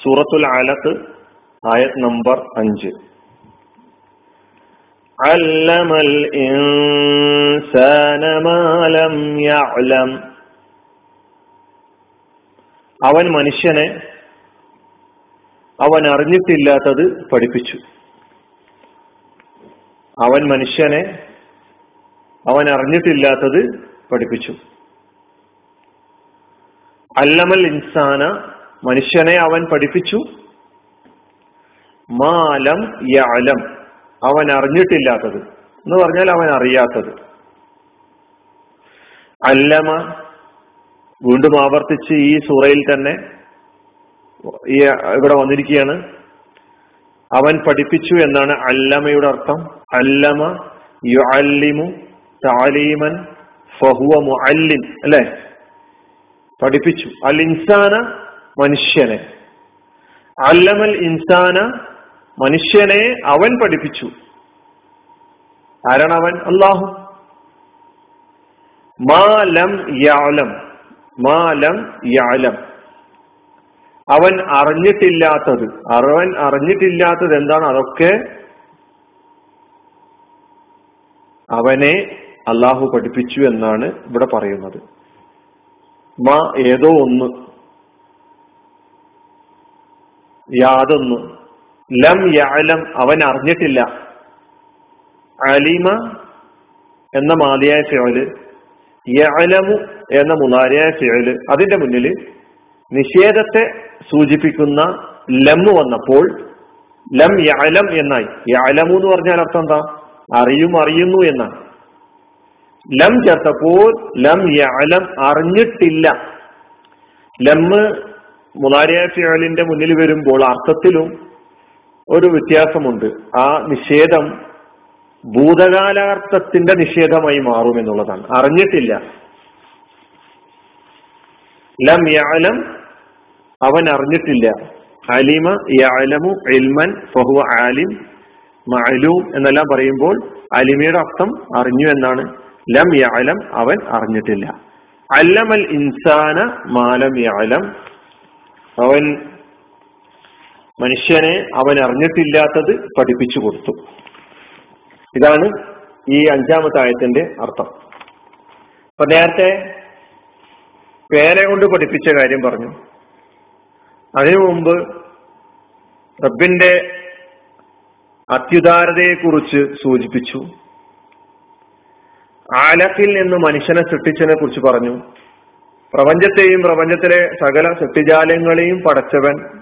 സൂറത്തുൽ അലത്ത് ആയത് നമ്പർ അഞ്ച് علم الإنسان ما لم يعلم അവൻ മനുഷ്യനെ അവൻ അറിഞ്ഞിട്ടില്ലാത്തത് പഠിപ്പിച്ചു അവൻ മനുഷ്യനെ അവൻ അറിഞ്ഞിട്ടില്ലാത്തത് പഠിപ്പിച്ചു അല്ലമൽ ഇൻസാന മനുഷ്യനെ അവൻ പഠിപ്പിച്ചു. മാലം യാലം അവൻ അറിഞ്ഞിട്ടില്ലാത്തത്. എന്ന് പറഞ്ഞാൽ അവൻ അറിയാത്തത്. അല്ലമ വീണ്ടും ആവർത്തിച്ച് ഈ സൂറയിൽ തന്നെ ഈ ഇവിടെ വന്നിരിക്കുകയാണ്. അവൻ പഠിപ്പിച്ചു എന്നാണ് അല്ലമയുടെ അർത്ഥം. അല്ലമ യുഅല്ലിമു താലീമൻ ഫഹുവ മുഅല്ലിം അല്ലേ? പഠിപ്പിച്ചു. അൽ ഇൻസാന മനുഷ്യനെ. അല്ലമൽ ഇൻസാന മനുഷ്യനെ അവൻ പഠിപ്പിച്ചു. ആരാണ് അവൻ അള്ളാഹു മാലം യാലം. മാലം യാലം. അവൻ അറിഞ്ഞിട്ടില്ലാത്തത്. അവൻ അറിഞ്ഞിട്ടില്ലാത്തത് എന്താണ്? അതൊക്കെ അവനെ അള്ളാഹു പഠിപ്പിച്ചു എന്നാണ് ഇവിടെ പറയുന്നത്. മാ ഏതോ ഒന്ന്. യാതൊന്ന്. ലം യാലം അവൻ അറിഞ്ഞിട്ടില്ല. അലിമ എന്ന മാതിയായ ഫിയോൽ യലമു എന്ന മുനാരിയായ ഫിയോൽ അതിന്റെ മുന്നിൽ നിഷേധത്തെ സൂചിപ്പിക്കുന്ന ലം വന്നപ്പോൾ ലം യാലം എന്നായി. യാലമു എന്ന് പറഞ്ഞാൽ അർത്ഥം എന്താ? അറിയും അറിയുന്നു എന്നാണ്. ലം ചേർത്തപ്പോൾ ലം യാലം അറിഞ്ഞിട്ടില്ല. ലം ഫിയലിന്റെ മുന്നിൽ വരുമ്പോൾ അർത്ഥത്തിലും ഒരു വ്യത്യാസമുണ്ട്. ആ നിഷേധം ഭൂതകാലാർത്ഥത്തിന്റെ നിഷേധമായി മാറും എന്നുള്ളതാണ്. അറിഞ്ഞിട്ടില്ല. ലം യാലം അവൻ അറിഞ്ഞിട്ടില്ല. അലിമ യാലമു എൽമൻ ഫഹുവ ആലിം മഅലൂം എന്നെല്ലാം പറയുമ്പോൾ അലിമയുടെ അർത്ഥം അറിഞ്ഞു എന്നാണ്. ലം യാലം അവൻ അറിഞ്ഞിട്ടില്ല. അല്ലമൽ ഇൻസാന മാലം യാലം അവൻ മനുഷ്യനെ അവൻ അറിഞ്ഞിട്ടില്ലാത്തത് പഠിപ്പിച്ചു കൊടുത്തു. ഇതാണ് ഈ അഞ്ചാമത്തെ ആയത്തിന്റെ അർത്ഥം. അപ്പൊ നേരത്തെ പേരെ കൊണ്ട് പഠിപ്പിച്ച കാര്യം പറഞ്ഞു. അതിനു മുമ്പ് റബ്ബിന്റെ അത്യുദാരതയെക്കുറിച്ച് സൂചിപ്പിച്ചു. ആലക്കിൽ നിന്ന് മനുഷ്യനെ സൃഷ്ടിച്ചതിനെ കുറിച്ച് പറഞ്ഞു. പ്രപഞ്ചത്തെയും പ്രപഞ്ചത്തിലെ സകല സൃഷ്ടിജാലങ്ങളെയും പടച്ചവൻ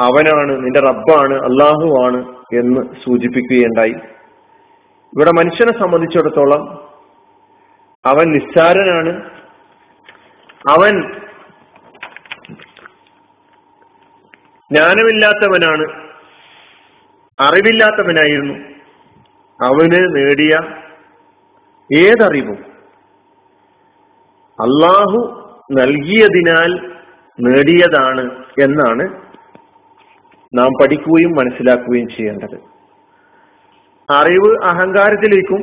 അവനാണ് നിന്റെ റബ്ബാണ് അള്ളാഹുവാണ് എന്ന് സൂചിപ്പിക്കുകയുണ്ടായി. ഇവിടെ മനുഷ്യനെ സംബന്ധിച്ചിടത്തോളം അവൻ നിസ്സാരനാണ്. അവൻ ജ്ഞാനമില്ലാത്തവനാണ് അറിവില്ലാത്തവനായിരുന്നു. അവന് നേടിയ ഏതറിവും? അള്ളാഹു നൽകിയതിനാൽ നേടിയതാണ് എന്നാണ് നാം പഠിക്കുകയും മനസ്സിലാക്കുകയും ചെയ്യേണ്ടത്. അറിവ് അഹങ്കാരത്തിലേക്കും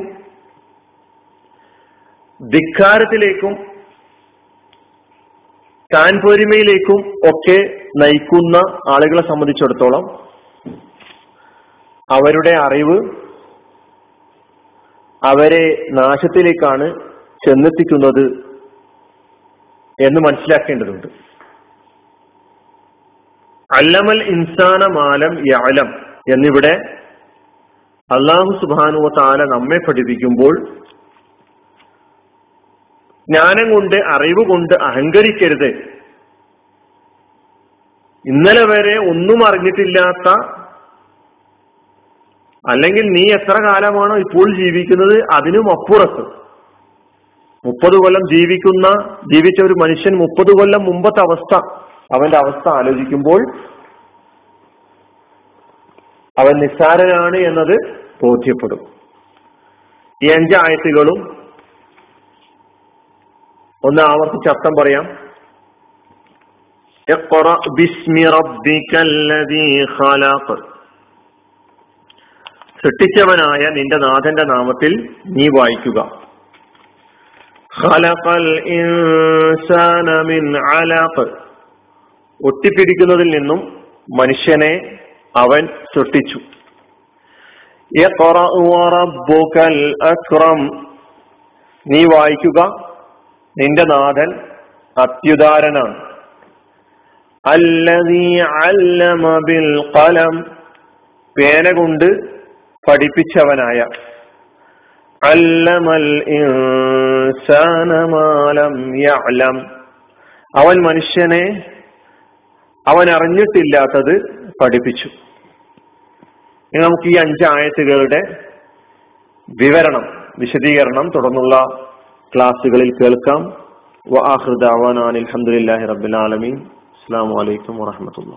ധിക്കാരത്തിലേക്കും താൻ പോരിമയിലേക്കും ഒക്കെ നയിക്കുന്ന ആളുകളെ സംബന്ധിച്ചിടത്തോളം അവരുടെ അറിവ് അവരെ നാശത്തിലേക്കാണ് ചെന്നെത്തിക്കുന്നത് എന്ന് മനസ്സിലാക്കേണ്ടതുണ്ട്. അല്ലമൽ ഇൻസാന മാലം യാലം എന്നിവിടെ അള്ളാഹു സുബാനുവ താല നമ്മെ പഠിപ്പിക്കുമ്പോൾ ജ്ഞാനം കൊണ്ട് അറിവ് കൊണ്ട് അഹങ്കരിക്കരുത്. ഇന്നലെ വരെ ഒന്നും അറിഞ്ഞിട്ടില്ലാത്ത അല്ലെങ്കിൽ നീ എത്ര കാലമാണോ ഇപ്പോൾ ജീവിക്കുന്നത്? അതിനും അപ്പുറത്ത്. മുപ്പത് കൊല്ലം ജീവിക്കുന്ന ജീവിച്ച ഒരു മനുഷ്യൻ മുപ്പത് കൊല്ലം മുമ്പത്തെ അവസ്ഥ അവന്റെ അവസ്ഥ ആലോചിക്കുമ്പോൾ അവൻ നിസ്സാരനാണ് എന്നത് ബോധ്യപ്പെടും. ഈ അഞ്ചായത്തുകളും ഒന്ന് ആവർത്തിച്ച് അർത്ഥം പറയാം. സൃഷ്ടിച്ചവനായ നിന്റെ നാഥന്റെ നാമത്തിൽ നീ വായിക്കുക. ഒട്ടിപ്പിടിക്കുന്നതിൽ നിന്നും മനുഷ്യനെ അവൻ സൃഷ്ടിച്ചു. നീ വായിക്കുക നിന്റെ നാഥൻ അത്യുദാരനാണ് അല്ലമ ബിൽ ഖലം. പേന കൊണ്ട് പഠിപ്പിച്ചവനായ. അല്ലമൽ യഅലം. അവൻ മനുഷ്യനെ അവൻ അറിഞ്ഞിട്ടില്ലാത്തത് പഠിപ്പിച്ചു. ഇനി നമുക്ക് ഈ അഞ്ച് ആയത്തുകളുടെ വിവരണം വിശദീകരണം തുടർന്നുള്ള ക്ലാസ്സുകളിൽ കേൾക്കാം. വ ആഹൃദാവാൻ അലഹമുല്ലാഹി ആലമീൻ. അസ്സാം വലൈക്കും വാഹമത്തുള്ള